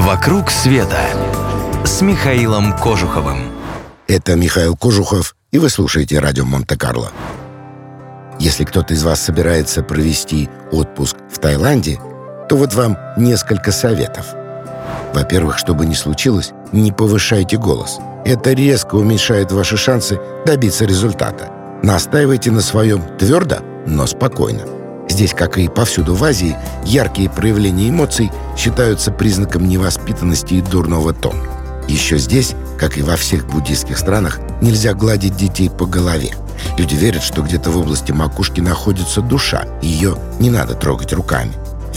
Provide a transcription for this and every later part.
«Вокруг света» с Михаилом Кожуховым. Это Михаил Кожухов, и вы слушаете радио Монте-Карло. Если кто-то из вас собирается провести отпуск в Таиланде, то вот вам несколько советов. Во-первых, чтобы не случилось, не повышайте голос. Это резко уменьшает ваши шансы добиться результата. Настаивайте на своем твердо, но спокойно. Здесь, как и повсюду в Азии, яркие проявления эмоций считаются признаком невоспитанности и дурного тона. Еще здесь, как и во всех буддийских странах, нельзя гладить детей по голове. Люди верят, что где-то в области макушки находится душа, ее не надо трогать руками.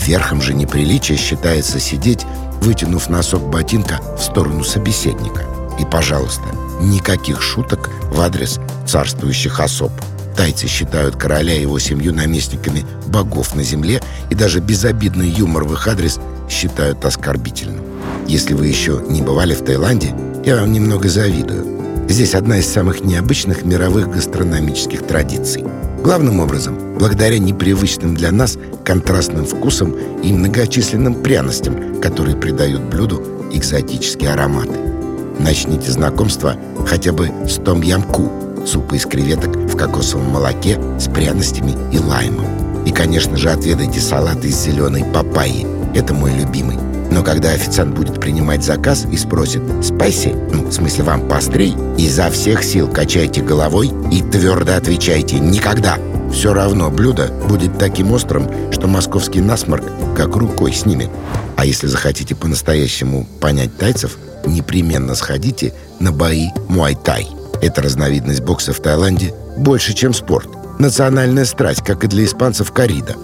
Верхом же неприличия считается сидеть, вытянув носок ботинка в сторону собеседника. И, пожалуйста, никаких шуток в адрес царствующих особ – Тайцы считают короля и его семью наместниками богов на земле, и даже безобидный юмор в их адрес считают оскорбительным. Если вы еще не бывали в Таиланде, я вам немного завидую. Здесь одна из самых необычных мировых гастрономических традиций. Главным образом, благодаря непривычным для нас контрастным вкусам и многочисленным пряностям, которые придают блюду экзотические ароматы. Начните знакомство хотя бы с том-ям-ку, супа из креветок в кокосовом молоке с пряностями и лаймом. И, конечно же, отведайте салат из зеленой папайи. Это мой любимый. Но когда официант будет принимать заказ и спросит «Спайси?» Ну, в смысле, вам пострей? Изо всех сил качайте головой и твердо отвечайте «Никогда!» Все равно блюдо будет таким острым, что московский насморк как рукой снимет. А если захотите по-настоящему понять тайцев, непременно сходите на бои муай-тай. Эта разновидность бокса в Таиланде больше, чем спорт. Национальная страсть, как и для испанцев корида.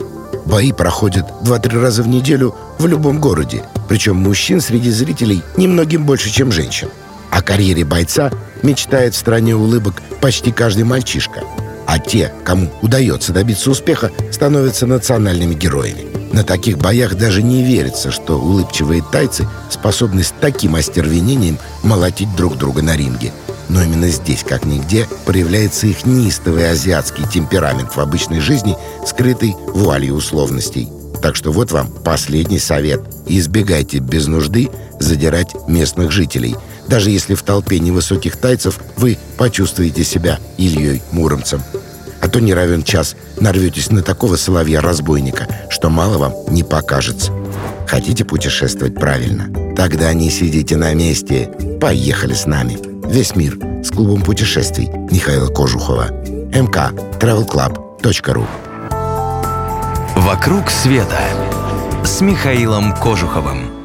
Бои проходят 2-3 раза в неделю в любом городе. Причем мужчин среди зрителей немногим больше, чем женщин. О карьере бойца мечтает в стране улыбок почти каждый мальчишка. А те, кому удается добиться успеха, становятся национальными героями. На таких боях даже не верится, что улыбчивые тайцы способны с таким остервенением молотить друг друга на ринге. Но именно здесь, как нигде, проявляется их неистовый азиатский темперамент в обычной жизни, скрытый вуалью условностей. Так что вот вам последний совет. Избегайте без нужды задирать местных жителей. Даже если в толпе невысоких тайцев вы почувствуете себя Ильей Муромцем. А то не равен час нарветесь на такого соловья-разбойника, что мало вам не покажется. Хотите путешествовать правильно? Тогда не сидите на месте. Поехали с нами. Весь мир с клубом путешествий Михаила Кожухова. МК travelclub.ru «Вокруг света» с Михаилом Кожуховым.